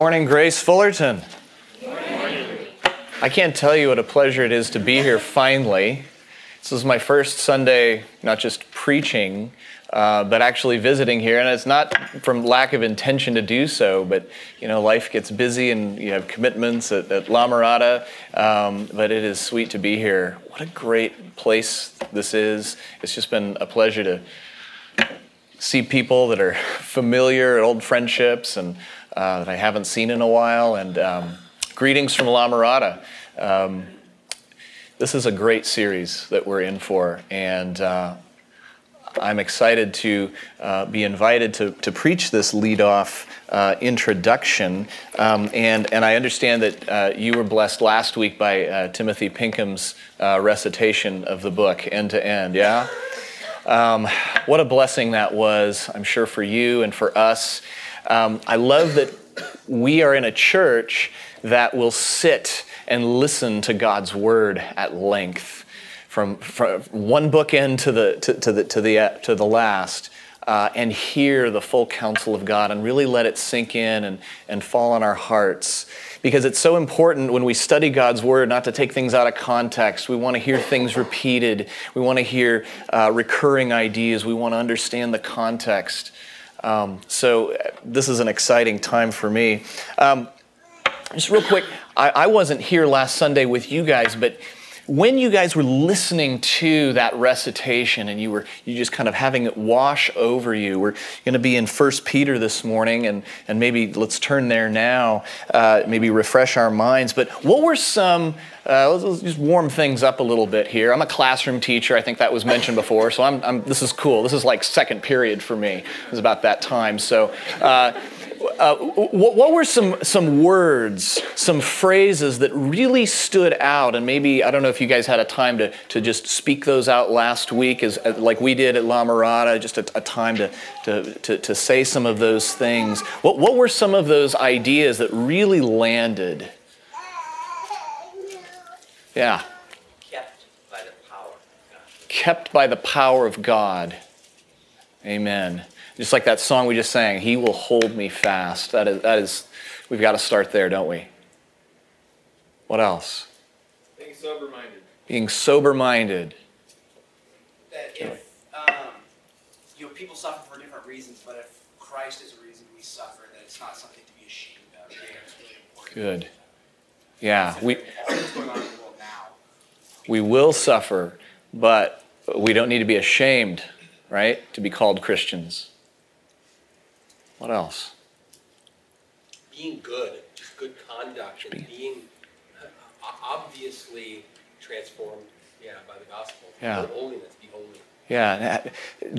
Morning, Grace Fullerton. I can't tell you what a pleasure it is to be here finally. This is my first Sunday, not just preaching, uh, but actually visiting here. And it's not from lack of intention to do so, but you know, life gets busy and you have commitments at, at La Mirada. Um, but it is sweet to be here. What a great place this is. It's just been a pleasure to see people that are familiar, old friendships, and uh, that I haven't seen in a while. And um, greetings from La Mirada. Um, this is a great series that we're in for, and uh, I'm excited to uh, be invited to, to preach this lead-off uh, introduction. Um, and, and I understand that uh, you were blessed last week by uh, Timothy Pinkham's uh, recitation of the book, end to end, yeah? Um, what a blessing that was, I'm sure, for you and for us. Um, I love that we are in a church that will sit and listen to God's word at length, from, from one bookend to the to, to the to the uh, to the last, uh, and hear the full counsel of God and really let it sink in and and fall on our hearts. Because it's so important when we study God's word not to take things out of context. We want to hear things repeated. We want to hear uh, recurring ideas. We want to understand the context. Um, so this is an exciting time for me. Um, just real quick, I, I wasn't here last Sunday with you guys, but when you guys were listening to that recitation and you were you just kind of having it wash over you we're going to be in First peter this morning and, and maybe let's turn there now uh, maybe refresh our minds. But what were some uh, let's, let's, just warm things up a little bit here. I'm a classroom teacher. I think that was mentioned before. So I'm, I'm this is cool. This is like second period for me. It's about that time. So uh, uh, what, what, were some, some words, some phrases that really stood out? And maybe, I don't know if you guys had a time to, to just speak those out last week, as, like we did at La Mirada, just a, a time to, to, to, to, say some of those things. What, what were some of those ideas that really landed? Yeah. Kept by the power of God. Kept by the power of God. Amen. Just like that song we just sang, He will hold me fast. That is, that is we've got to start there, don't we? What else? Being sober minded. Being sober minded. That if um, you know, people suffer for different reasons, but if Christ is a reason we suffer, that it's not something to be ashamed of. it's really important. Good. Yeah, we, what's going on in the world now. we will suffer, but we don't need to be ashamed, right, to be called Christians. What else? Being good, good conduct, and being uh, obviously transformed, yeah, by the gospel. Yeah. Holiness, be holy. Yeah,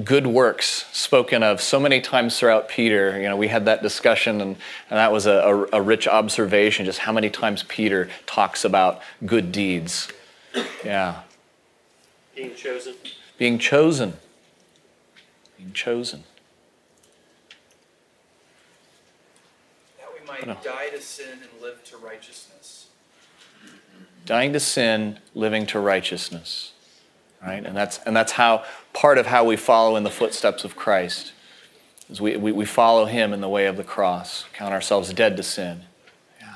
good works spoken of so many times throughout Peter. You know, we had that discussion, and, and that was a, a, a rich observation just how many times Peter talks about good deeds. Yeah. Being chosen. Being chosen. Being chosen. Might die to sin and live to righteousness. Dying to sin, living to righteousness. Right? And that's, and that's how part of how we follow in the footsteps of Christ. Is we, we, we follow him in the way of the cross, count ourselves dead to sin. Yeah.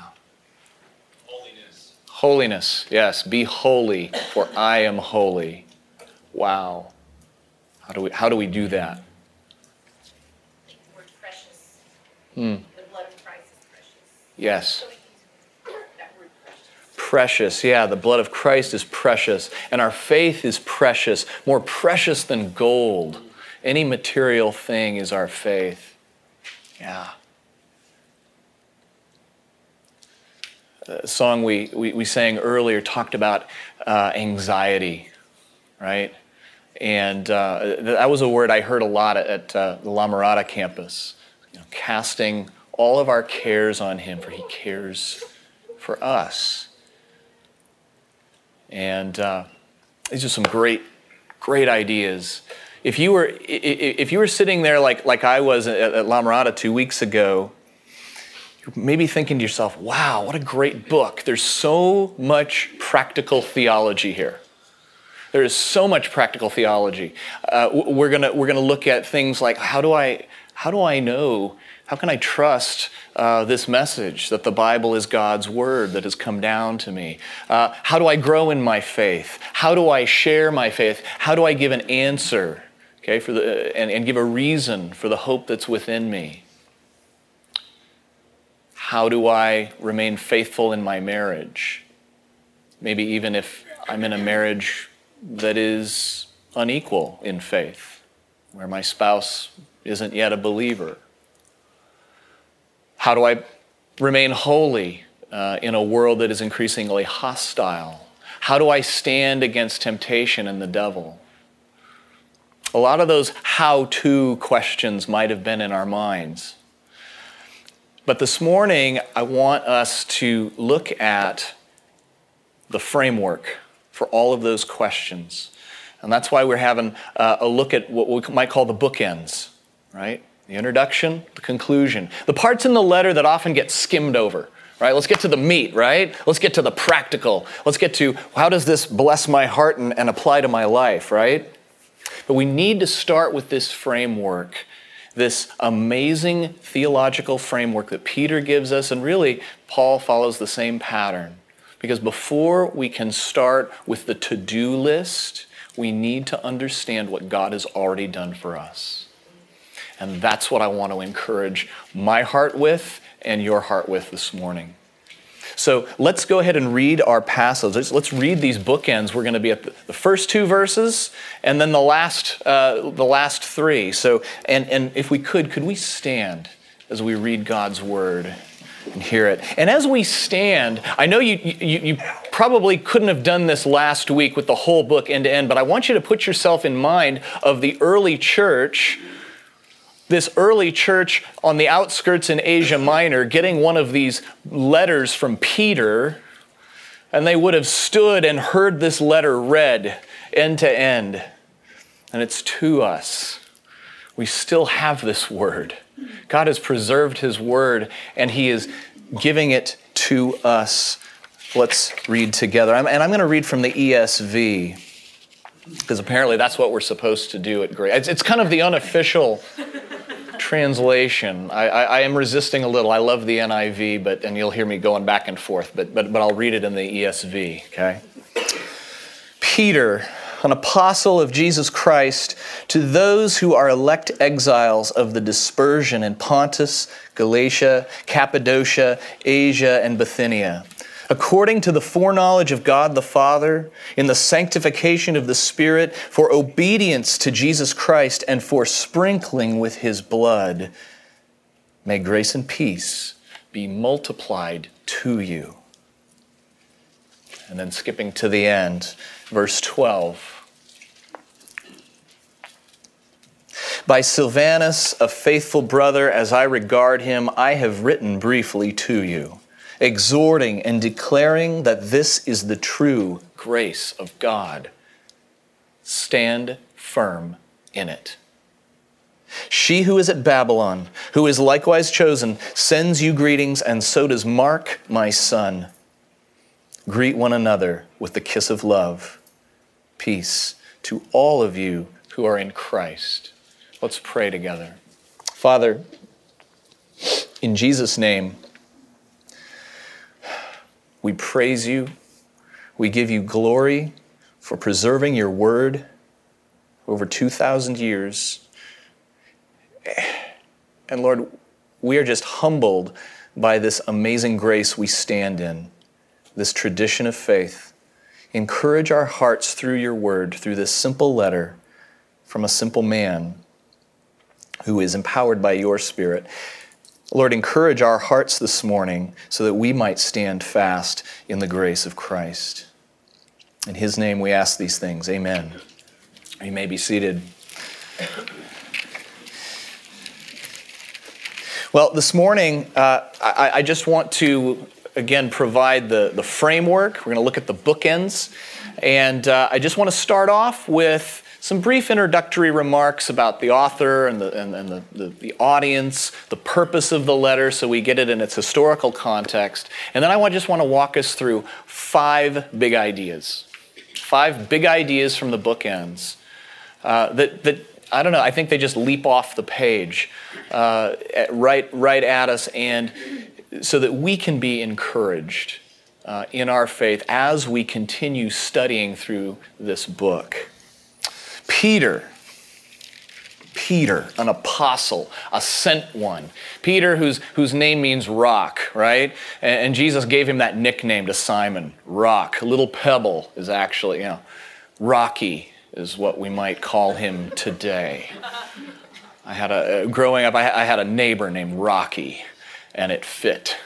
Holiness. Holiness, yes. Be holy, for I am holy. Wow. How do we, how do, we do that? Word precious. Hmm. Yes. Precious, yeah, the blood of Christ is precious, and our faith is precious, more precious than gold. Any material thing is our faith. Yeah. A song we, we, we sang earlier talked about uh, anxiety, right? And uh, that was a word I heard a lot at, uh, the La Mirada campus. You know, casting all of our cares on Him, for He cares for us. And uh, these are some great, great ideas. If you were, if you were sitting there like, like I was at La Mirada two weeks ago, you're maybe thinking to yourself, wow, what a great book. There's so much practical theology here. There is so much practical theology. Uh, we're to we're gonna look at things like how do I, how do I know How can I trust uh, this message that the Bible is God's word that has come down to me? Uh, how do I grow in my faith? How do I share my faith? How do I give an answer, okay, for the, and, and give a reason for the hope that's within me? How do I remain faithful in my marriage? Maybe even if I'm in a marriage that is unequal in faith, where my spouse isn't yet a believer. How do I remain holy uh, in a world that is increasingly hostile? How do I stand against temptation and the devil? A lot of those how to questions might have been in our minds. But this morning, I want us to look at the framework for all of those questions. And that's why we're having uh, a look at what we might call the bookends, right? The introduction, the conclusion. The parts in the letter that often get skimmed over, right? Let's get to the meat, right? Let's get to the practical. Let's get to how does this bless my heart and, and apply to my life, right? But we need to start with this framework, this amazing theological framework that Peter gives us, and really Paul follows the same pattern. Because before we can start with the to do list, we need to understand what God has already done for us. And that's what I want to encourage my heart with and your heart with this morning. So let's go ahead and read our passage. Let's, let's read these bookends. We're going to be at the, first two verses and then the last, uh, the last three. So, and, and if we could, could we stand as we read God's word? and hear it. And as we stand, I know you, you, you, probably couldn't have done this last week with the whole book end to end, but I want you to put yourself in mind of the early church, this early church on the outskirts in Asia Minor, getting one of these letters from Peter, and they would have stood and heard this letter read end to end. And it's to us. We still have this word. God has preserved His word and He is giving it to us. Let's read together. And I'm going to read from the ESV because apparently that's what we're supposed to do at Grace. It's, kind of the unofficial translation. I, I, I, am resisting a little. I love the NIV, but and you'll hear me going back and forth. But but but I'll read it in the ESV. Okay. Peter an apostle of Jesus Christ, to those who are elect exiles of the dispersion in Pontus, Galatia, Cappadocia, Asia, and Bithynia. According to the foreknowledge of God the Father, in the sanctification of the Spirit, for obedience to Jesus Christ, and for sprinkling with his blood, may grace and peace be multiplied to you. And then skipping to the end, verse 12. By Silvanus, a faithful brother, as I regard him, I have written briefly to you, exhorting and declaring that this is the true grace of God. Stand firm in it. She who is at Babylon, who is likewise chosen, sends you greetings, and so does Mark, my son. Greet one another with the kiss of love. Peace to all of you who are in Christ. Let's pray together. Father, in Jesus' name, we praise you. We give you glory for preserving your word over 2,000 years. And Lord, we are just humbled by this amazing grace we stand in, this tradition of faith. Encourage our hearts through your word, through this simple letter from a simple man who is empowered by your Spirit. Lord, encourage our hearts this morning so that we might stand fast in the grace of Christ. In His name we ask these things. Amen. You may be seated. Well, this morning, uh, I, I, just want to again provide the, the framework. We're going to look at the bookends. And uh, I just want to start off with some brief introductory remarks about the author and, the, and, and the, the, the, audience, the purpose of the letter, so we get it in its historical context. And then I just want to walk us through five big ideas. Five big ideas from the bookends uh, that, that I don't know, I think they just leap off the page uh, at, right, right at us, and so that we can be encouraged uh, in our faith as we continue studying through this book. Peter. Peter, an apostle, a sent one. Peter, whose, whose name means rock, right? And, and, Jesus gave him that nickname to Simon, rock. Little pebble is actually, you know, rocky is what we might call him today. I had a, uh, growing up, I, I had a neighbor named Rocky, and it fit.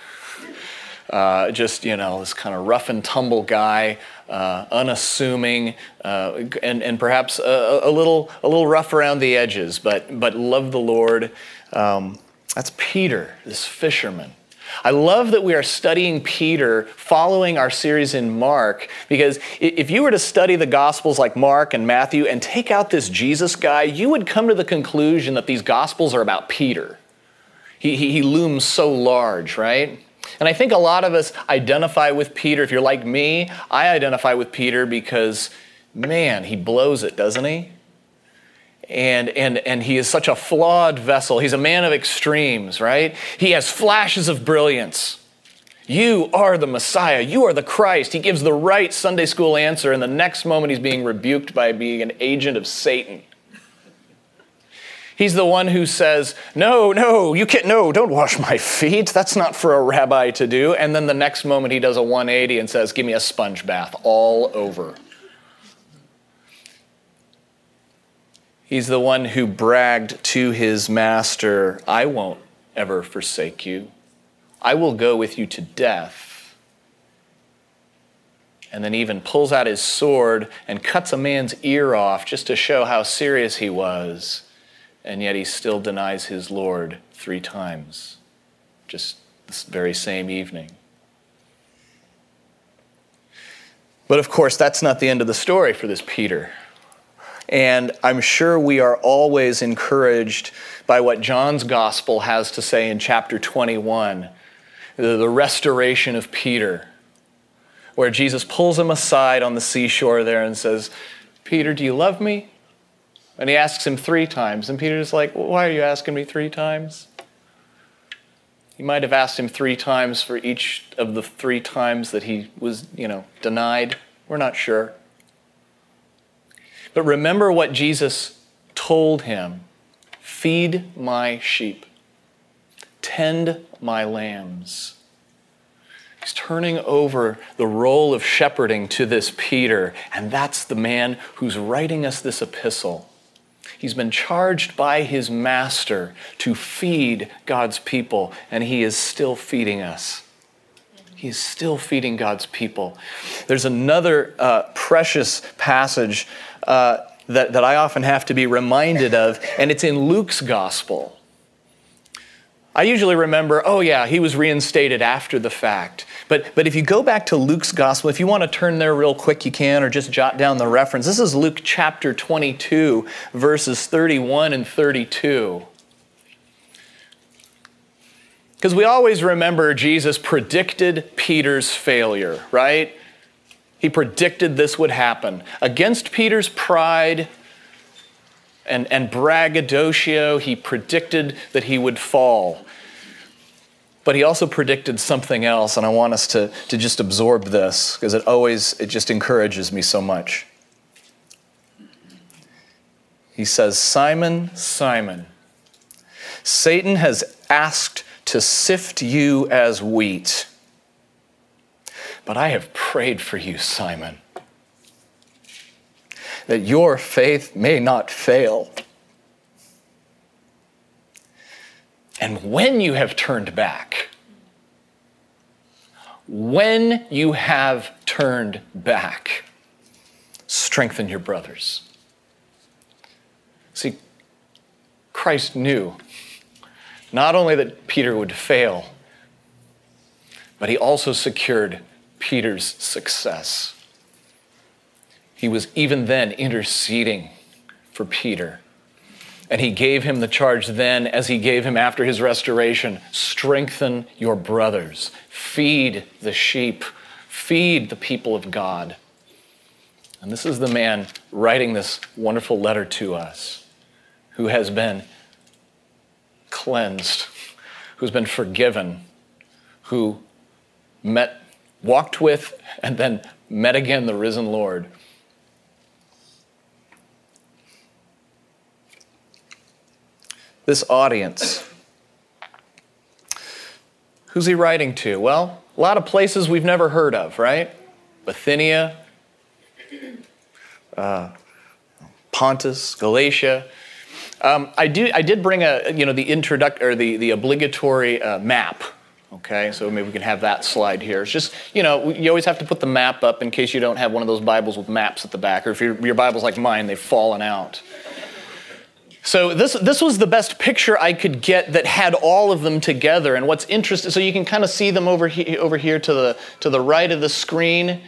Uh, just, you know, this kind of rough and tumble guy, uh, unassuming, uh, and, and perhaps a, a, little, a little rough around the edges, but, but loved the Lord. Um, that's Peter, this fisherman. I love that we are studying Peter following our series in Mark because if you were to study the Gospels like Mark and Matthew and take out this Jesus guy, you would come to the conclusion that these Gospels are about Peter. He, he, he looms so large, right? And I think a lot of us identify with Peter. If you're like me, I identify with Peter because, man, he blows it, doesn't he? And, and, and he is such a flawed vessel. He's a man of extremes, right? He has flashes of brilliance. You are the Messiah. You are the Christ. He gives the right Sunday school answer, and the next moment he's being rebuked by being an agent of Satan. He's the one who says, No, no, you can't, no, don't wash my feet. That's not for a rabbi to do. And then the next moment he does a 180 and says, Give me a sponge bath all over. He's the one who bragged to his master, I won't ever forsake you. I will go with you to death. And then even pulls out his sword and cuts a man's ear off just to show how serious he was and yet he still denies his Lord three times, just this very same evening. But of course, that's not the end of the story for this Peter. And I'm sure we are always encouraged by what John's gospel has to say in chapter 21 the restoration of Peter, where Jesus pulls him aside on the seashore there and says, Peter, do you love me? And he asks him three times. And Peter's like, Why are you asking me three times? He might have asked him three times for each of the three times that he was, you know, denied. We're not sure. But remember what Jesus told him feed my sheep, tend my lambs. He's turning over the role of shepherding to this Peter, and that's the man who's writing us this epistle. He's been charged by his master to feed God's people, and he is still feeding us. He is still feeding God's people. There's another uh, precious passage uh, that, that I often have to be reminded of, and it's in Luke's gospel. I usually remember, oh, yeah, he was reinstated after the fact. But, but if you go back to Luke's gospel, if you want to turn there real quick, you can, or just jot down the reference. This is Luke chapter 22, verses 31 and 32. Because we always remember Jesus predicted Peter's failure, right? He predicted this would happen. Against Peter's pride and, and braggadocio, he predicted that he would fall. But he also predicted something else, and I want us to, to just absorb this because it always it just encourages me so much. He says, Simon, Simon, Satan has asked to sift you as wheat. But I have prayed for you, Simon, that your faith may not fail. And when you have turned back, when you have turned back, strengthen your brothers. See, Christ knew not only that Peter would fail, but he also secured Peter's success. He was even then interceding for Peter and he gave him the charge then, as he gave him after his restoration strengthen your brothers, feed the sheep, feed the people of God. And this is the man writing this wonderful letter to us. who has been cleansed, who's been forgiven, who met, walked with, and then met again the risen Lord. This audience, who's he writing to? Well, a lot of places we've never heard of, right? Bithynia, uh, Pontus, Galatia. Um, I, do, I did bring a, you know, the introduct or the, the obligatory uh, map. Okay, so maybe we can have that slide here. It's just, you know, you always have to put the map up in case you don't have one of those Bibles with maps at the back, or if your, your Bible's like mine, they've fallen out. So this, this was the best picture I could get that had all of them together. And what's interesting, so you can kind of see them over, he, over here to the, to the right of the screen.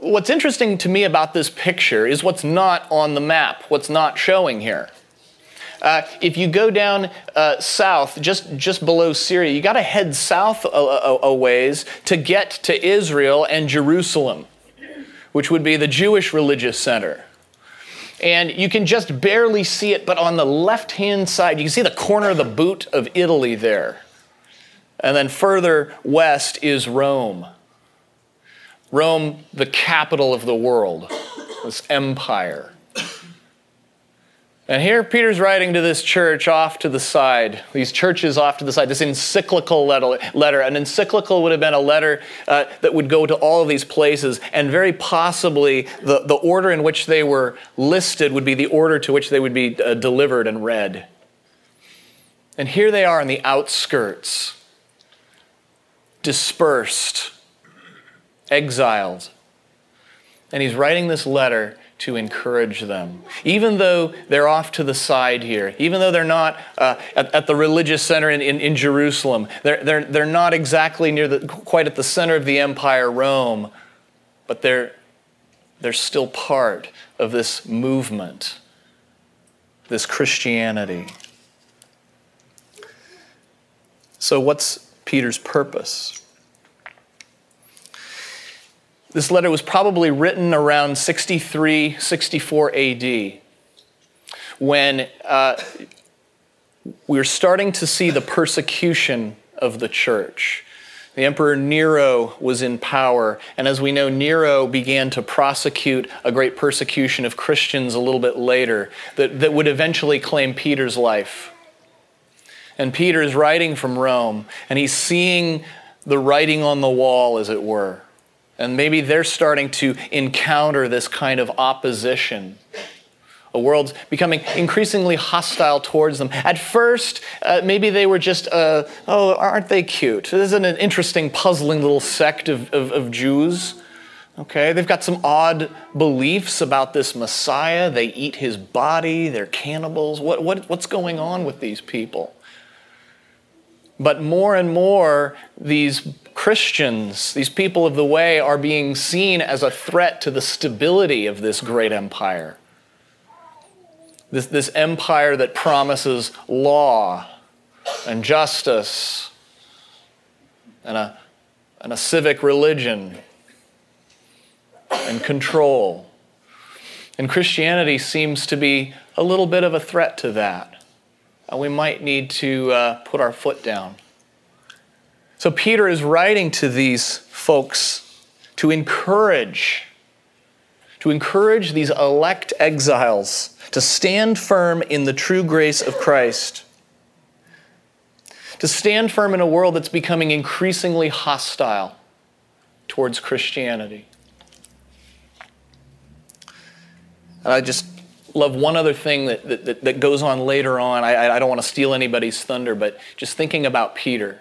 What's interesting to me about this picture is what's not on the map, what's not showing here. Uh, if you go down uh, south, just, just below Syria, you got to head south a, a, a ways to get to Israel and Jerusalem, which would be the Jewish religious center. And you can just barely see it, but on the left hand side, you can see the corner of the boot of Italy there. And then further west is Rome. Rome, the capital of the world, this empire. And here Peter's writing to this church off to the side, these churches off to the side, this encyclical letter. An encyclical would have been a letter uh, that would go to all of these places, and very possibly the, the order in which they were listed would be the order to which they would be uh, delivered and read. And here they are on the outskirts, dispersed, exiled. And he's writing this letter to encourage them. Even though they're off to the side here, even though they're not uh, at, at, the religious center in, in, in, Jerusalem, they're, they're, they're not exactly near the, quite at the center of the empire, Rome, but they're, they're still part of this movement, this Christianity. So, what's Peter's purpose? This letter was probably written around 63, 64 AD, when uh, we are starting to see the persecution of the church. The Emperor Nero was in power, and as we know, Nero began to prosecute a great persecution of Christians a little bit later that, that would eventually claim Peter's life. And Peter is writing from Rome, and he's seeing the writing on the wall, as it were. And maybe they're starting to encounter this kind of opposition. A world's becoming increasingly hostile towards them. At first, uh, maybe they were just, uh, oh, aren't they cute? This is an interesting, puzzling little sect of, of, of Jews. Okay, they've got some odd beliefs about this Messiah. They eat his body, they're cannibals. What, what, what's going on with these people? But more and more, these Christians, these people of the way, are being seen as a threat to the stability of this great empire. This, this empire that promises law and justice and a, and a civic religion and control. And Christianity seems to be a little bit of a threat to that. And we might need to uh, put our foot down. So Peter is writing to these folks to encourage, to encourage these elect exiles to stand firm in the true grace of Christ, to stand firm in a world that's becoming increasingly hostile towards Christianity. And I just love one other thing that, that, that goes on later on. I, I don't want to steal anybody's thunder, but just thinking about Peter.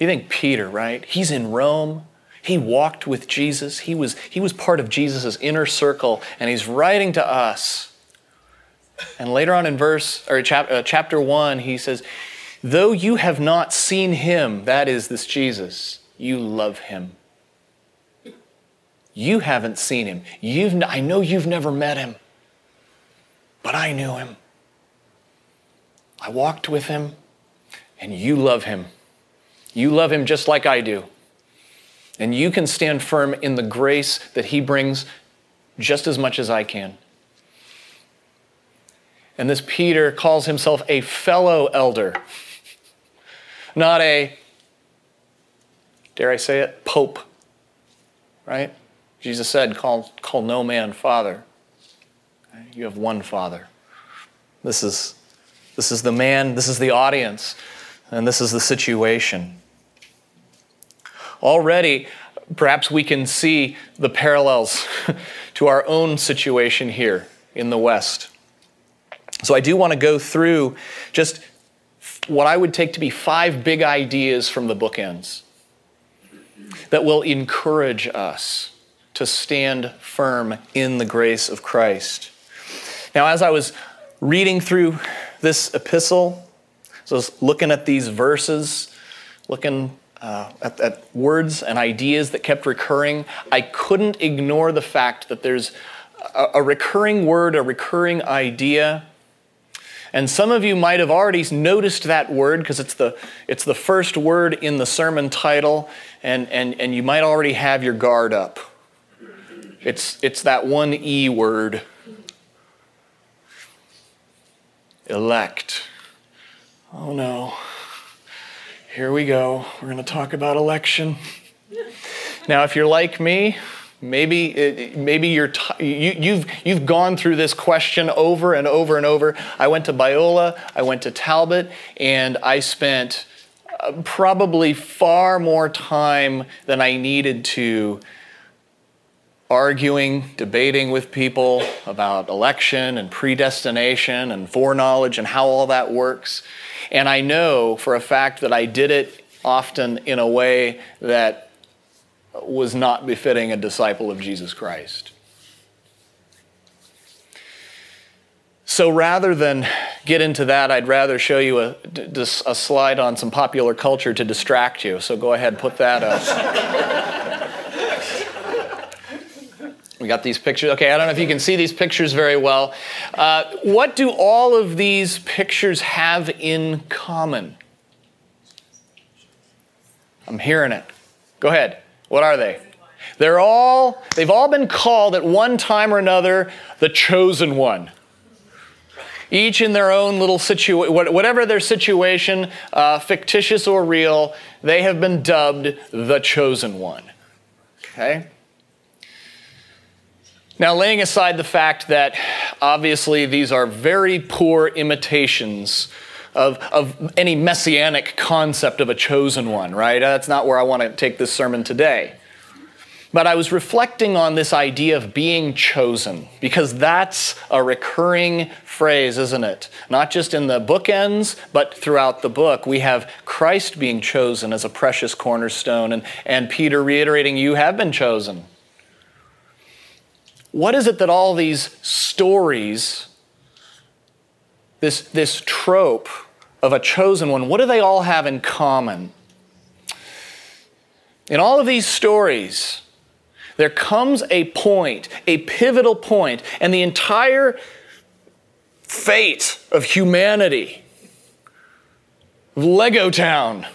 You think Peter, right? He's in Rome. He walked with Jesus. He was, he was part of Jesus' inner circle, and he's writing to us. And later on in verse or chap, uh, chapter 1, he says, Though you have not seen him, that is this Jesus, you love him. You haven't seen him. You've, I know you've never met him, but I knew him. I walked with him, and you love him. You love him just like I do. And you can stand firm in the grace that he brings just as much as I can. And this Peter calls himself a fellow elder, not a, dare I say it, pope, right? Jesus said, call, call no man father. You have one father. This is, this is the man, this is the audience, and this is the situation. Already, perhaps we can see the parallels to our own situation here in the West. So I do want to go through just what I would take to be five big ideas from the bookends that will encourage us to stand firm in the grace of Christ. Now, as I was reading through this epistle, so I was looking at these verses, looking uh, at, at words and ideas that kept recurring, I couldn't ignore the fact that there's a, a recurring word, a recurring idea. And some of you might have already noticed that word because it's the, it's the first word in the sermon title, and, and, and you might already have your guard up. It's, it's that one E word elect. Oh no. Here we go. We're going to talk about election. Now, if you're like me, maybe maybe you're t- you, you've you've gone through this question over and over and over. I went to Biola, I went to Talbot, and I spent uh, probably far more time than I needed to arguing, debating with people about election and predestination and foreknowledge and how all that works. And I know for a fact that I did it often in a way that was not befitting a disciple of Jesus Christ. So rather than get into that, I'd rather show you a, a slide on some popular culture to distract you. So go ahead, put that up. We got these pictures. Okay, I don't know if you can see these pictures very well. Uh, what do all of these pictures have in common? I'm hearing it. Go ahead. What are they? They're all, they've all been called at one time or another the chosen one. Each in their own little situation, whatever their situation, uh, fictitious or real, they have been dubbed the chosen one. Okay? Now, laying aside the fact that obviously these are very poor imitations of, of any messianic concept of a chosen one, right? That's not where I want to take this sermon today. But I was reflecting on this idea of being chosen because that's a recurring phrase, isn't it? Not just in the bookends, but throughout the book. We have Christ being chosen as a precious cornerstone and, and Peter reiterating, You have been chosen. What is it that all these stories, this, this trope of a chosen one, what do they all have in common? In all of these stories, there comes a point, a pivotal point, and the entire fate of humanity, Lego Town,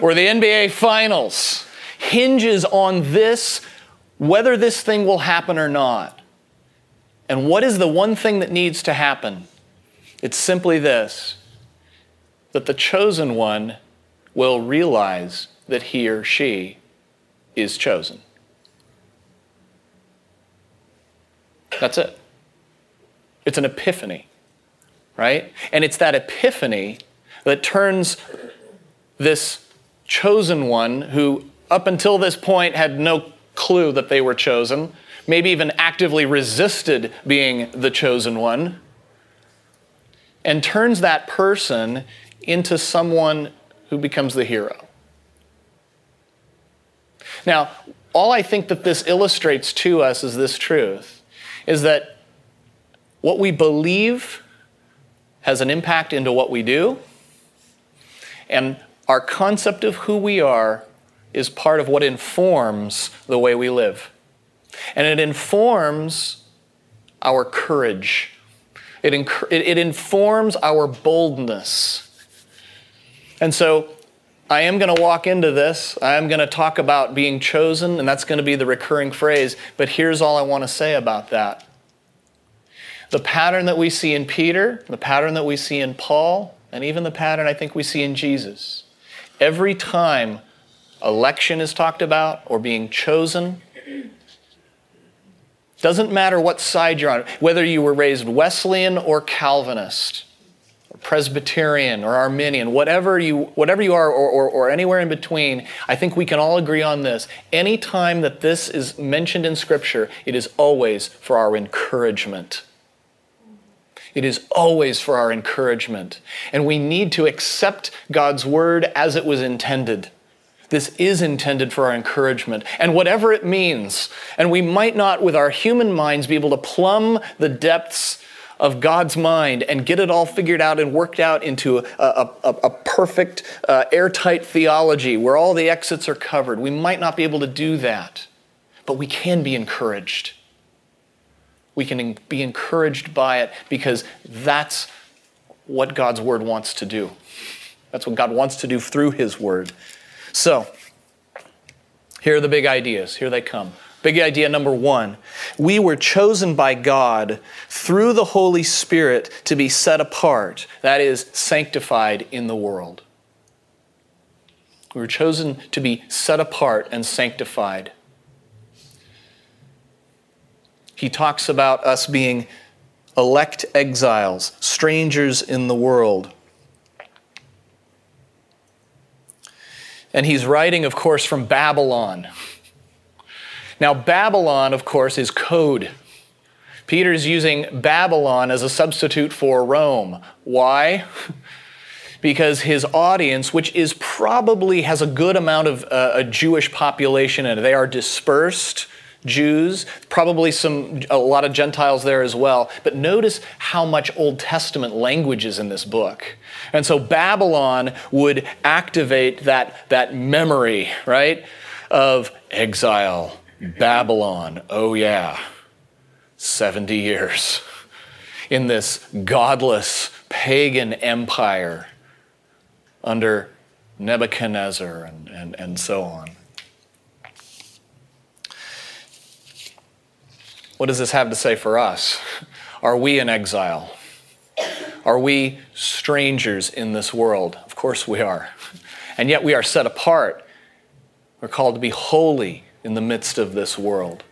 or the NBA Finals, hinges on this whether this thing will happen or not. And what is the one thing that needs to happen? It's simply this that the chosen one will realize that he or she is chosen. That's it. It's an epiphany, right? And it's that epiphany that turns this chosen one who, up until this point, had no clue that they were chosen, maybe even actively resisted being the chosen one, and turns that person into someone who becomes the hero. Now, all I think that this illustrates to us is this truth is that what we believe has an impact into what we do, and our concept of who we are is part of what informs the way we live. And it informs our courage, it, inc- it, informs our boldness. And so I am going to walk into this. I am going to talk about being chosen, and that's going to be the recurring phrase. But here's all I want to say about that the pattern that we see in Peter, the pattern that we see in Paul, and even the pattern I think we see in Jesus. Every time election is talked about or being chosen, doesn't matter what side you're on, whether you were raised Wesleyan or Calvinist, or Presbyterian or Arminian, whatever you, whatever you are, or, or, or anywhere in between, I think we can all agree on this. Any time that this is mentioned in Scripture, it is always for our encouragement. It is always for our encouragement. And we need to accept God's word as it was intended. This is intended for our encouragement, and whatever it means. And we might not, with our human minds, be able to plumb the depths of God's mind and get it all figured out and worked out into a, a, a, a perfect, uh, airtight theology where all the exits are covered. We might not be able to do that, but we can be encouraged. We can be encouraged by it because that's what God's word wants to do. That's what God wants to do through his word. So, here are the big ideas. Here they come. Big idea number one we were chosen by God through the Holy Spirit to be set apart, that is, sanctified in the world. We were chosen to be set apart and sanctified. He talks about us being elect exiles, strangers in the world. And he's writing, of course, from Babylon. Now, Babylon, of course, is code. Peter's using Babylon as a substitute for Rome. Why? Because his audience, which is probably has a good amount of uh, a Jewish population and they are dispersed Jews, probably some a lot of Gentiles there as well. But notice how much Old Testament language is in this book. And so Babylon would activate that, that memory, right, of exile, Babylon. Oh, yeah, 70 years in this godless pagan empire under Nebuchadnezzar and, and, and so on. What does this have to say for us? Are we in exile? Are we strangers in this world? Of course we are. And yet we are set apart. We're called to be holy in the midst of this world.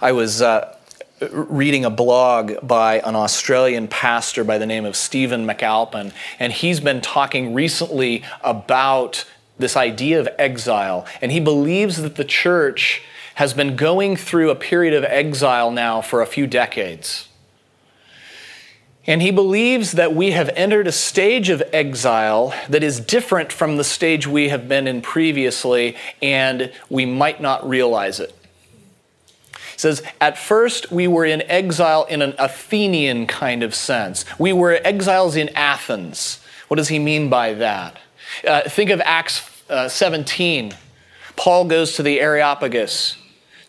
I was uh, reading a blog by an Australian pastor by the name of Stephen McAlpine, and he's been talking recently about this idea of exile. And he believes that the church has been going through a period of exile now for a few decades. And he believes that we have entered a stage of exile that is different from the stage we have been in previously, and we might not realize it. He says, At first, we were in exile in an Athenian kind of sense. We were exiles in Athens. What does he mean by that? Uh, think of Acts uh, 17. Paul goes to the Areopagus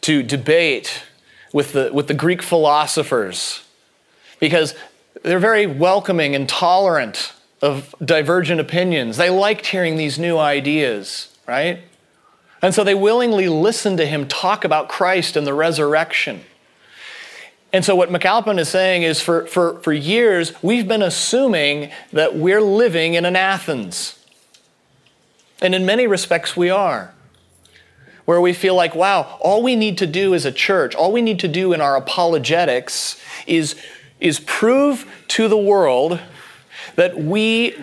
to debate with the, with the Greek philosophers because they're very welcoming and tolerant of divergent opinions. They liked hearing these new ideas, right? And so they willingly listened to him talk about Christ and the resurrection. And so, what McAlpine is saying is for, for, for years, we've been assuming that we're living in an Athens. And in many respects, we are where we feel like, wow, all we need to do as a church, all we need to do in our apologetics is, is prove to the world that we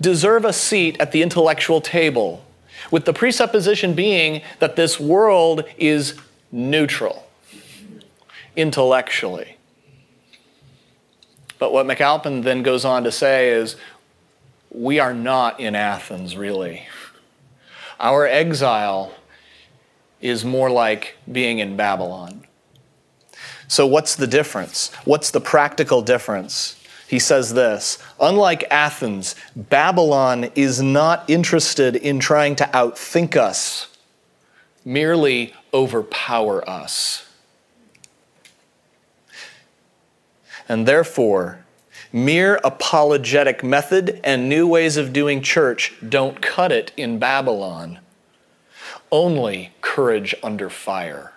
deserve a seat at the intellectual table, with the presupposition being that this world is neutral intellectually. But what McAlpine then goes on to say is, we are not in Athens, really. Our exile is more like being in Babylon. So, what's the difference? What's the practical difference? He says this Unlike Athens, Babylon is not interested in trying to outthink us, merely overpower us. And therefore, mere apologetic method and new ways of doing church don't cut it in Babylon only courage under fire.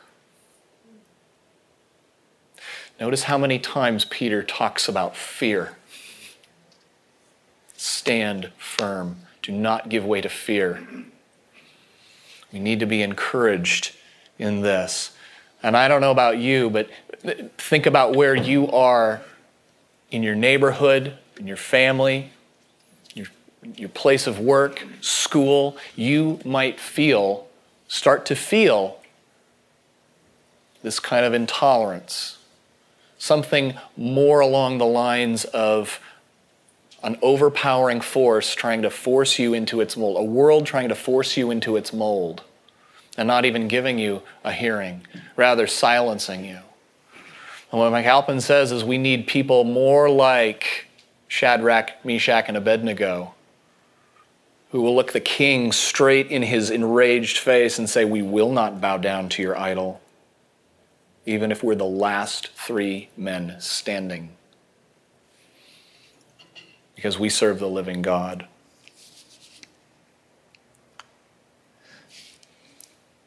Notice how many times Peter talks about fear. Stand firm. Do not give way to fear. We need to be encouraged in this. And I don't know about you, but think about where you are in your neighborhood, in your family, your, your place of work, school. You might feel, start to feel this kind of intolerance. Something more along the lines of an overpowering force trying to force you into its mold, a world trying to force you into its mold and not even giving you a hearing, rather silencing you. And what McAlpine says is we need people more like Shadrach, Meshach, and Abednego, who will look the king straight in his enraged face and say, We will not bow down to your idol, even if we're the last three men standing. Because we serve the living God.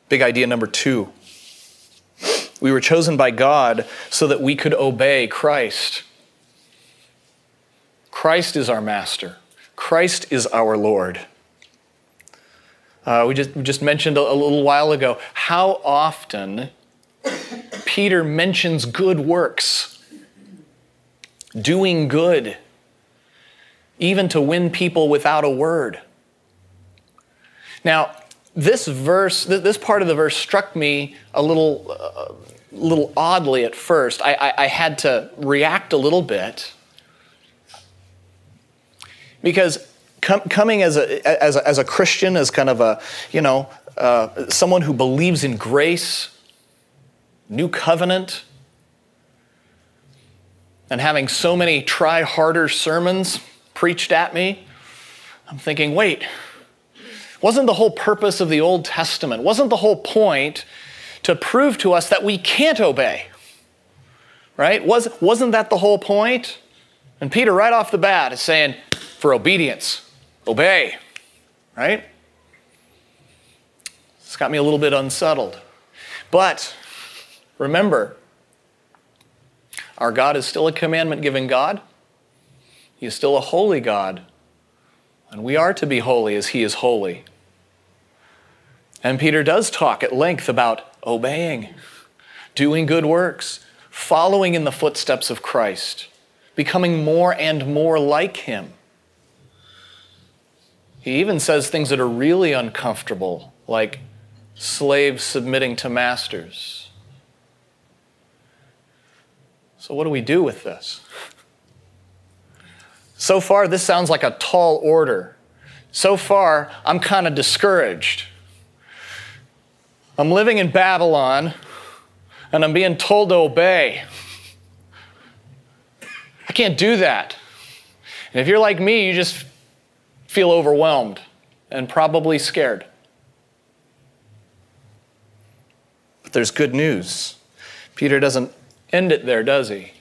Big idea number two. We were chosen by God so that we could obey Christ. Christ is our master, Christ is our Lord. Uh, we, just, we just mentioned a, a little while ago how often Peter mentions good works, doing good, even to win people without a word. Now, this verse, this part of the verse struck me a little, uh, little oddly at first. I, I, I had to react a little bit because com- coming as a, as, a, as a Christian, as kind of a, you know, uh, someone who believes in grace, new covenant, and having so many try harder sermons preached at me, I'm thinking, wait, wasn't the whole purpose of the Old Testament, wasn't the whole point to prove to us that we can't obey? Right? Was, wasn't that the whole point? And Peter, right off the bat, is saying, for obedience, obey. Right? It's got me a little bit unsettled. But remember, our God is still a commandment giving God. He is still a holy God. And we are to be holy as He is holy. And Peter does talk at length about obeying, doing good works, following in the footsteps of Christ, becoming more and more like him. He even says things that are really uncomfortable, like slaves submitting to masters. So, what do we do with this? So far, this sounds like a tall order. So far, I'm kind of discouraged. I'm living in Babylon and I'm being told to obey. I can't do that. And if you're like me, you just feel overwhelmed and probably scared. But there's good news. Peter doesn't end it there, does he?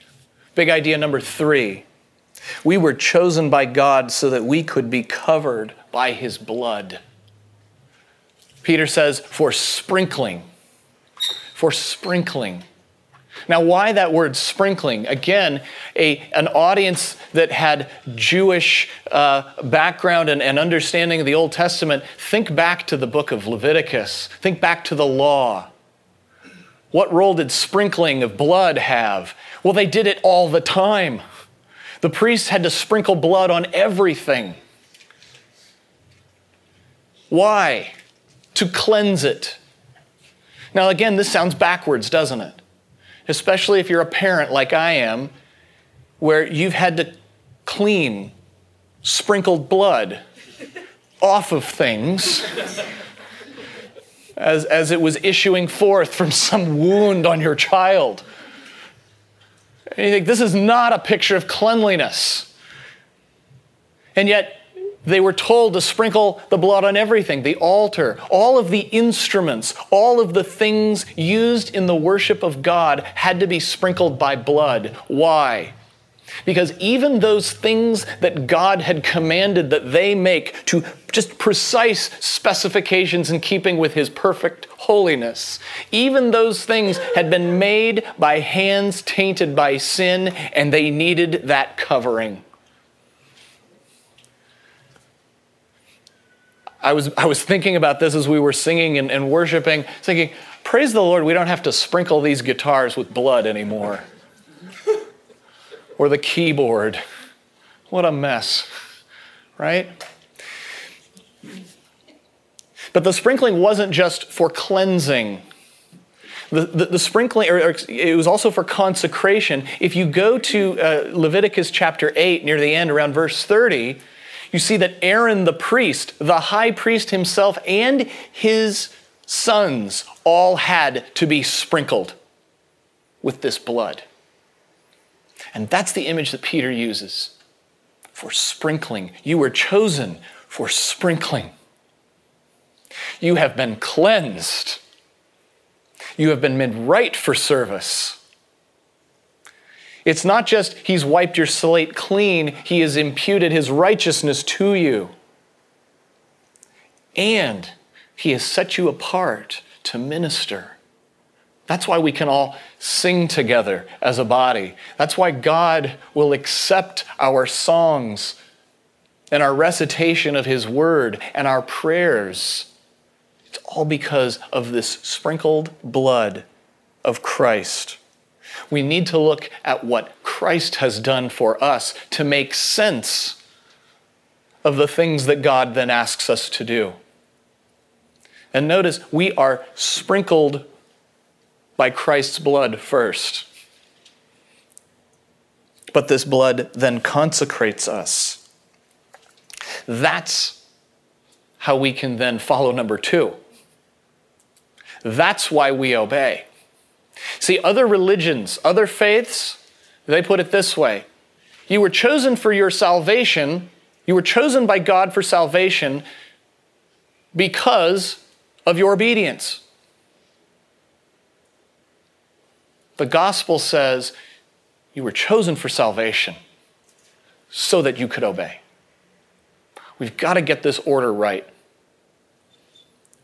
Big idea number three. We were chosen by God so that we could be covered by his blood. Peter says, for sprinkling. For sprinkling. Now, why that word sprinkling? Again, a, an audience that had Jewish uh, background and, and understanding of the Old Testament, think back to the book of Leviticus, think back to the law. What role did sprinkling of blood have? Well, they did it all the time. The priests had to sprinkle blood on everything. Why? to cleanse it. Now, again, this sounds backwards, doesn't it? Especially if you're a parent like I am, where you've had to clean sprinkled blood off of things as, as it was issuing forth from some wound on your child. And you think, this is not a picture of cleanliness. And yet, they were told to sprinkle the blood on everything the altar, all of the instruments, all of the things used in the worship of God had to be sprinkled by blood. Why? Because even those things that God had commanded that they make to just precise specifications in keeping with His perfect holiness, even those things had been made by hands tainted by sin, and they needed that covering. I was, I was thinking about this as we were singing and, and worshiping, thinking, praise the Lord, we don't have to sprinkle these guitars with blood anymore. or the keyboard. What a mess, right? But the sprinkling wasn't just for cleansing. The, the, the sprinkling, or, or, it was also for consecration. If you go to uh, Leviticus chapter 8, near the end, around verse 30, you see that Aaron the priest, the high priest himself, and his sons all had to be sprinkled with this blood. And that's the image that Peter uses for sprinkling. You were chosen for sprinkling. You have been cleansed. You have been made right for service. It's not just he's wiped your slate clean, he has imputed his righteousness to you. And he has set you apart to minister. That's why we can all sing together as a body. That's why God will accept our songs and our recitation of his word and our prayers. It's all because of this sprinkled blood of Christ. We need to look at what Christ has done for us to make sense of the things that God then asks us to do. And notice, we are sprinkled by Christ's blood first. But this blood then consecrates us. That's how we can then follow number two. That's why we obey. See, other religions, other faiths, they put it this way You were chosen for your salvation, you were chosen by God for salvation because of your obedience. The gospel says you were chosen for salvation so that you could obey. We've got to get this order right.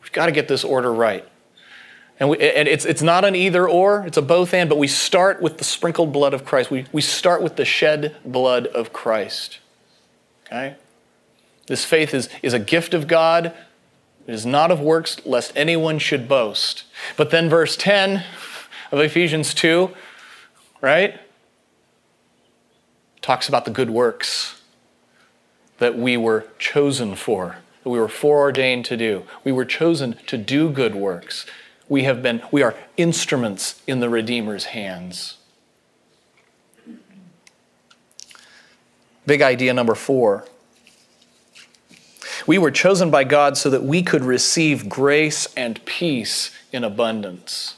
We've got to get this order right. And, we, and it's, it's not an either or, it's a both and, but we start with the sprinkled blood of Christ. We, we start with the shed blood of Christ. Okay? This faith is, is a gift of God. It is not of works, lest anyone should boast. But then, verse 10 of Ephesians 2, right? Talks about the good works that we were chosen for, that we were foreordained to do. We were chosen to do good works we have been we are instruments in the redeemer's hands. Big idea number 4 we were chosen by God so that we could receive grace and peace in abundance.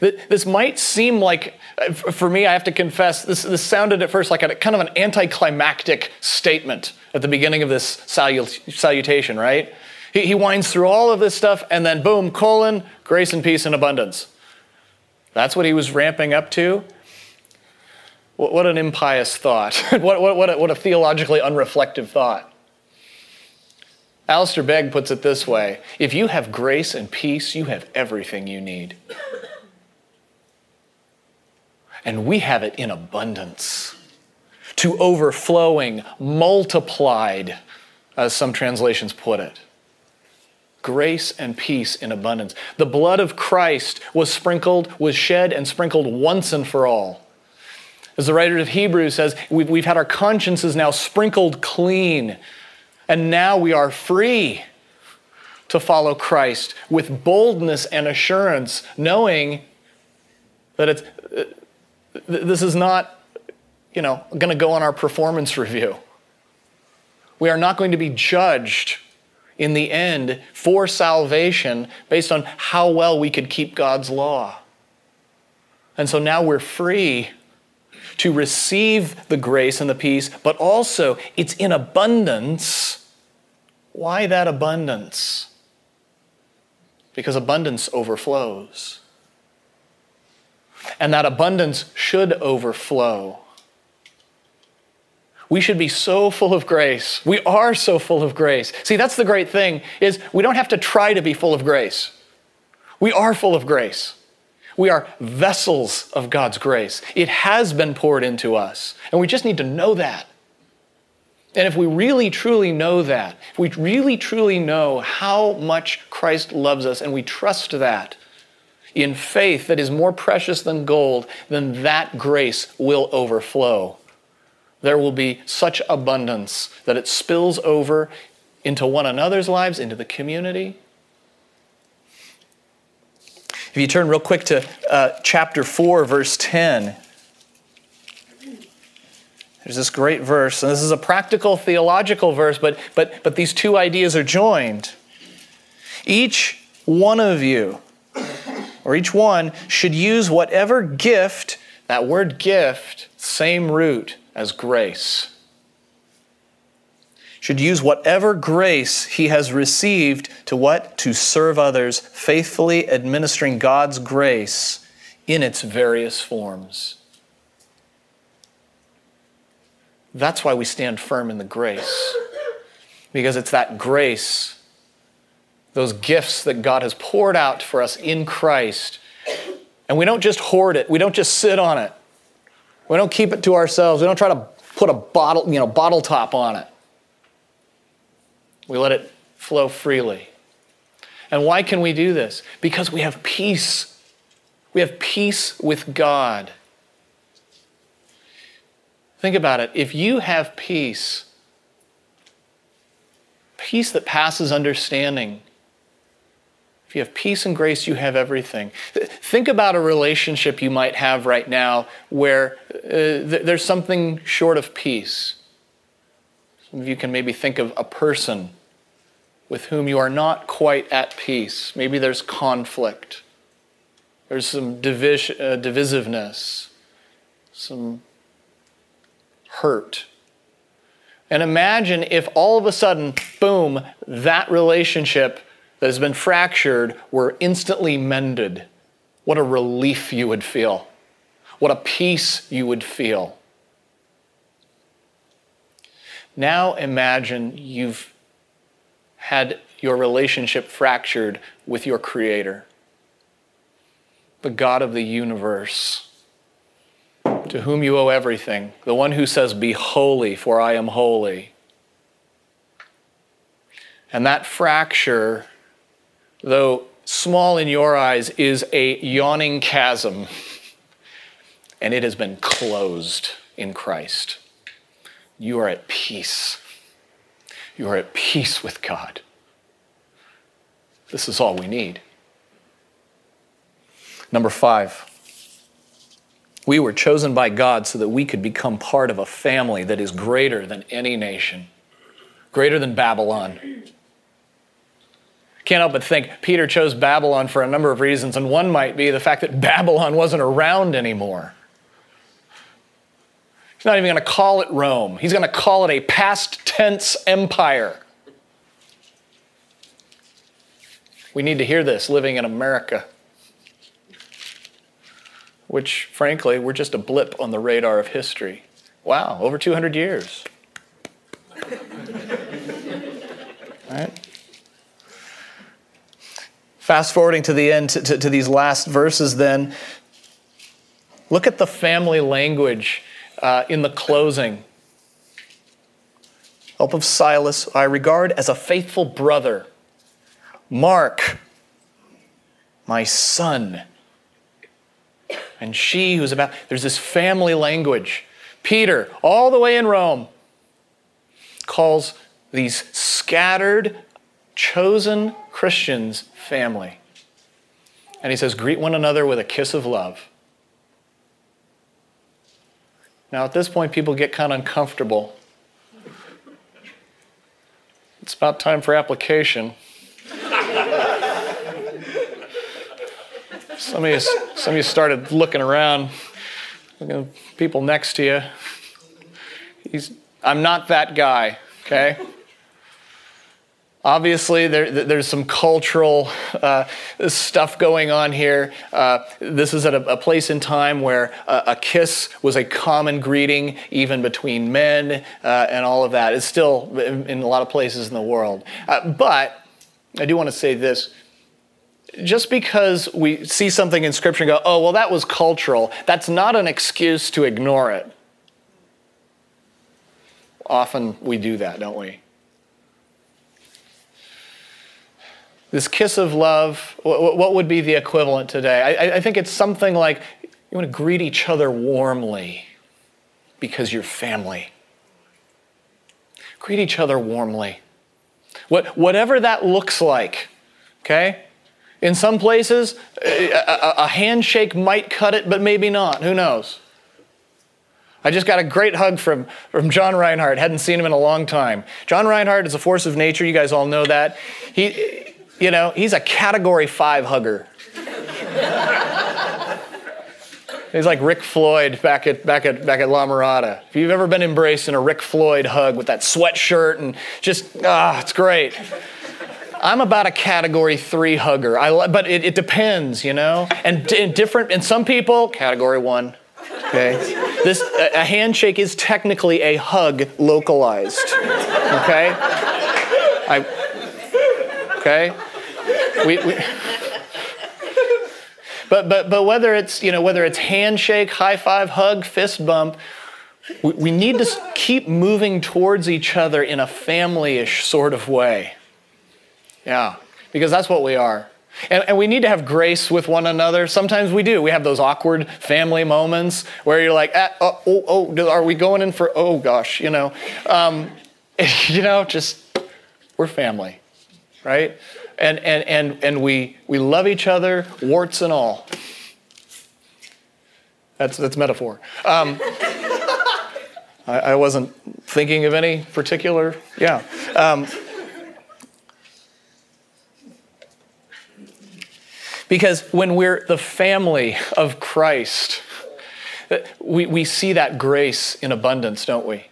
This might seem like, uh, for me, I have to confess, this, this sounded at first like a kind of an anticlimactic statement at the beginning of this salutation, right? He, he winds through all of this stuff, and then boom, colon, grace and peace and abundance. That's what he was ramping up to. What, what an impious thought. what, what, what, a, what a theologically unreflective thought. Alistair Begg puts it this way if you have grace and peace, you have everything you need. And we have it in abundance, to overflowing, multiplied, as some translations put it grace and peace in abundance. The blood of Christ was sprinkled, was shed and sprinkled once and for all. As the writer of Hebrews says, we've, we've had our consciences now sprinkled clean, and now we are free to follow Christ with boldness and assurance, knowing that it's, this is not, you know, going to go on our performance review. We are not going to be judged in the end for salvation based on how well we could keep God's law. And so now we're free to receive the grace and the peace, but also it's in abundance. Why that abundance? Because abundance overflows. And that abundance should overflow. We should be so full of grace. We are so full of grace. See, that's the great thing is we don't have to try to be full of grace. We are full of grace. We are vessels of God's grace. It has been poured into us, and we just need to know that. And if we really truly know that, if we really truly know how much Christ loves us and we trust that in faith that is more precious than gold, then that grace will overflow. There will be such abundance that it spills over into one another's lives, into the community. If you turn real quick to uh, chapter 4, verse 10. There's this great verse, and this is a practical theological verse, but, but, but these two ideas are joined. Each one of you, or each one, should use whatever gift, that word gift, same root as grace, should use whatever grace he has received to what? To serve others, faithfully administering God's grace in its various forms. That's why we stand firm in the grace. Because it's that grace, those gifts that God has poured out for us in Christ. And we don't just hoard it, we don't just sit on it. We don't keep it to ourselves. We don't try to put a bottle, you know, bottle top on it. We let it flow freely. And why can we do this? Because we have peace. We have peace with God. Think about it. If you have peace, peace that passes understanding, if you have peace and grace, you have everything. Think about a relationship you might have right now where uh, th- there's something short of peace. Some of you can maybe think of a person with whom you are not quite at peace. Maybe there's conflict, there's some divis- uh, divisiveness, some hurt. And imagine if all of a sudden, boom, that relationship that has been fractured were instantly mended. What a relief you would feel. What a peace you would feel. Now imagine you've had your relationship fractured with your Creator, the God of the universe to whom you owe everything, the one who says, Be holy, for I am holy. And that fracture, though small in your eyes, is a yawning chasm, and it has been closed in Christ. You are at peace. You are at peace with God. This is all we need. Number five. We were chosen by God so that we could become part of a family that is greater than any nation, greater than Babylon. Can't help but think Peter chose Babylon for a number of reasons, and one might be the fact that Babylon wasn't around anymore. He's not even going to call it Rome, he's going to call it a past tense empire. We need to hear this living in America which, frankly, we're just a blip on the radar of history. Wow, over 200 years. Fast forwarding to the end, to, to, to, these last verses, then, look at the family language uh, in the closing. Help of Silas, I regard as a faithful brother. Mark, my son and she who's about, there's this family language. Peter, all the way in Rome, calls these scattered, chosen Christians family. And he says, greet one another with a kiss of love. Now, at this point, people get kind of uncomfortable. It's about time for application. Some of you, some of you started looking around, looking at people next to you. He's, I'm not that guy, okay? Obviously, there, there's some cultural uh, stuff going on here. Uh, this is at a, a, place in time where a, a, kiss was a common greeting, even between men, uh, and all of that. It's still in, in, a lot of places in the world. Uh, but I do want to say this. Just because we see something in Scripture and go, oh, well, that was cultural, that's not an excuse to ignore it. Often we do that, don't we? This kiss of love, what would be the equivalent today? I, think it's something like you want to greet each other warmly because you're family. Greet each other warmly. What, whatever that looks like, okay? In some places, a, a, a handshake might cut it, but maybe not. Who knows? I just got a great hug from, from John Reinhardt. Hadn't seen him in a long time. John Reinhardt is a force of nature. You guys all know that. He, you know, he's a category five hugger. He's like Rick Floyd back at, back, at, back at La Mirada. If you've ever been embraced in a Rick Floyd hug with that sweatshirt and just, ah, it's great. I'm about a category three hugger, I, but it, it depends, you know? And d- different, and some people, category one. Okay? This, a, a handshake is technically a hug localized. Okay? I, okay? we, we but, but, but whether it's, you know, whether it's handshake, high five, hug, fist bump, we, we need to keep moving towards each other in a family-ish sort of way. Yeah, because that's what we are. And, and, we need to have grace with one another. Sometimes we do. We have those awkward family moments where you're like, ah, oh, oh, oh, are we going in for, oh gosh, you know. Um, you know, just, we're family, right? and, and, and, and we, we love each other, warts and all. That's, that's metaphor. Um, I, I, wasn't thinking of any particular, yeah. Um, because when we're the family of Christ, we, we see that grace in abundance, don't we?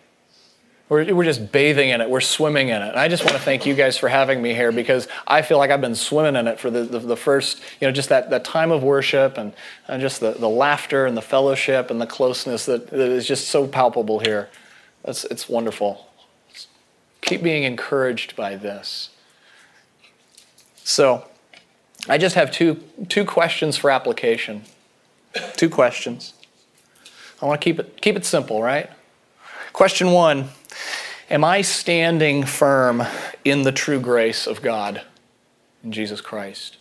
We're, we're just bathing in it. We're swimming in it. And I just want to thank you guys for having me here because I feel like I've been swimming in it for the, the, the first, you know, just that, that time of worship and, and just the, the laughter and the fellowship and the closeness that, that is just so palpable here. It's, it's wonderful. Keep being encouraged by this. So, I just have two, two questions for application. Two questions. I want to keep it, keep it simple, right? Question one Am I standing firm in the true grace of God in Jesus Christ?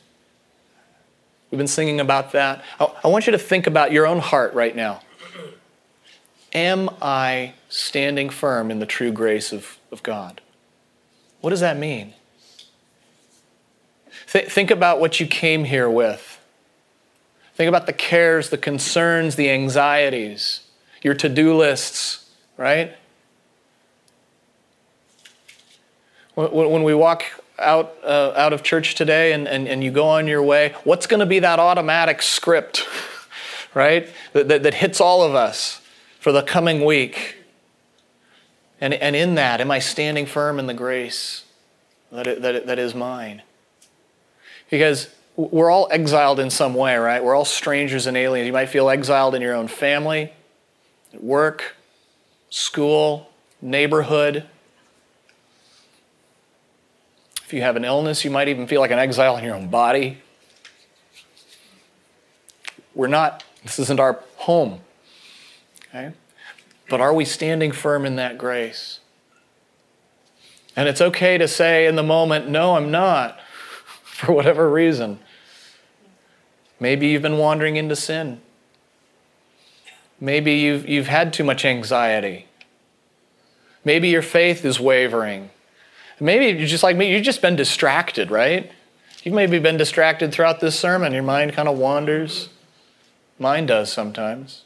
We've been singing about that. I want you to think about your own heart right now. Am I standing firm in the true grace of, of God? What does that mean? Th- think about what you came here with. Think about the cares, the concerns, the anxieties, your to do lists, right? When we walk out, uh, out of church today and, and, and you go on your way, what's going to be that automatic script, right, that, that, that hits all of us for the coming week? And, and in that, am I standing firm in the grace that, it, that, it, that is mine? Because we're all exiled in some way, right? We're all strangers and aliens. You might feel exiled in your own family, at work, school, neighborhood. If you have an illness, you might even feel like an exile in your own body. We're not, this isn't our home. Okay? But are we standing firm in that grace? And it's okay to say in the moment, no, I'm not, for whatever reason. Maybe you've been wandering into sin. Maybe you've, you've had too much anxiety. Maybe your faith is wavering. Maybe you're just like me, you've just been distracted, right? You've maybe been distracted throughout this sermon. Your mind kind of wanders. Mine does sometimes.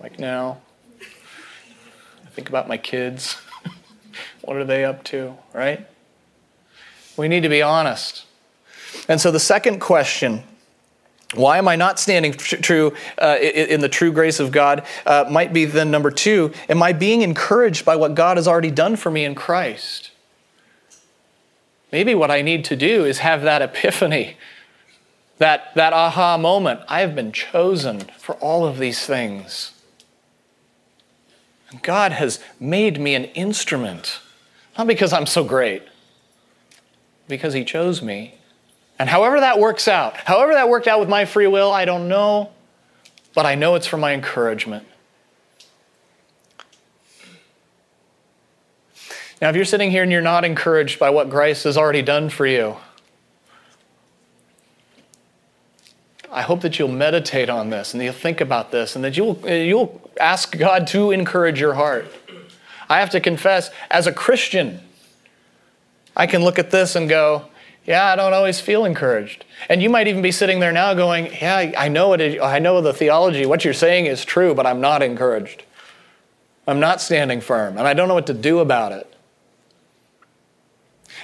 Like now, I think about my kids. what are they up to, right? We need to be honest. And so the second question Why am I not standing tr- true uh, in the true grace of God? Uh, might be then number two, am I being encouraged by what God has already done for me in Christ? Maybe what I need to do is have that epiphany, that, that aha moment. I have been chosen for all of these things. And God has made me an instrument, not because I'm so great, because He chose me and however that works out, however that worked out with my free will, I don't know, but I know it's for my encouragement. Now, if you're sitting here and you're not encouraged by what Christ has already done for you, I hope that you'll meditate on this and that you'll think about this and that you'll, you'll ask God to encourage your heart. I have to confess, as a Christian, I can look at this and go, yeah, I don't always feel encouraged. And you might even be sitting there now going, yeah, I know it. I know the theology. What you're saying is true, but I'm not encouraged. I'm not standing firm, and I don't know what to do about it.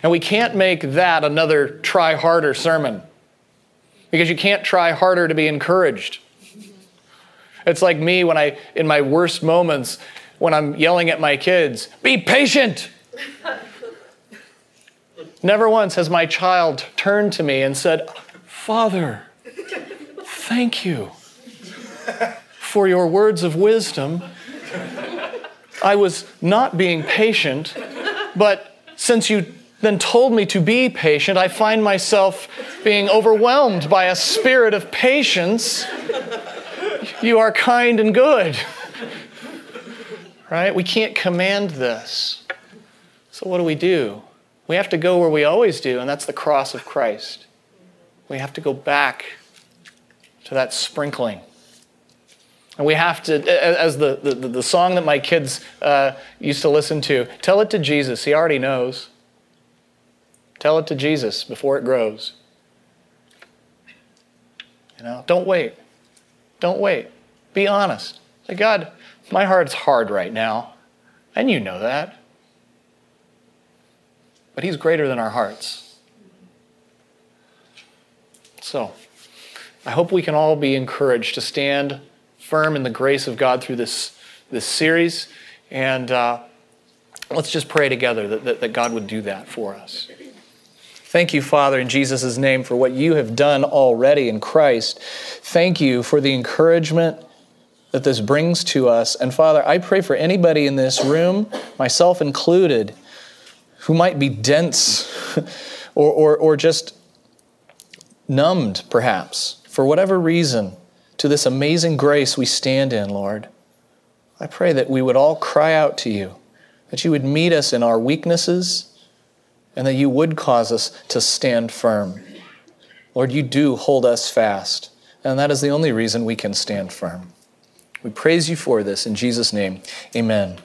And we can't make that another try harder sermon because you can't try harder to be encouraged. It's like me when I, in my worst moments, when I'm yelling at my kids, be patient. Never once has my child turned to me and said, Father, thank you for your words of wisdom. I was not being patient, but since you then told me to be patient, I find myself being overwhelmed by a spirit of patience. You are kind and good. Right? We can't command this. So, what do we do? We have to go where we always do, and that's the cross of Christ. We have to go back to that sprinkling. And we have to, as the, the, the song that my kids uh, used to listen to, tell it to Jesus. He already knows. Tell it to Jesus before it grows. You know, don't wait. Don't wait. Be honest. Say, God, my heart's hard right now, and you know that but He's greater than our hearts. So, I hope we can all be encouraged to stand firm in the grace of God through this, this series. And uh, let's just pray together that, that, that God would do that for us. Thank you, Father, in Jesus' name, for what you have done already in Christ. Thank you for the encouragement that this brings to us. And Father, I pray for anybody in this room, myself included, who might be dense or, or, or just numbed, perhaps, for whatever reason, to this amazing grace we stand in, Lord. I pray that we would all cry out to you, that you would meet us in our weaknesses, and that you would cause us to stand firm. Lord, you do hold us fast, and that is the only reason we can stand firm. We praise you for this in Jesus' name. Amen.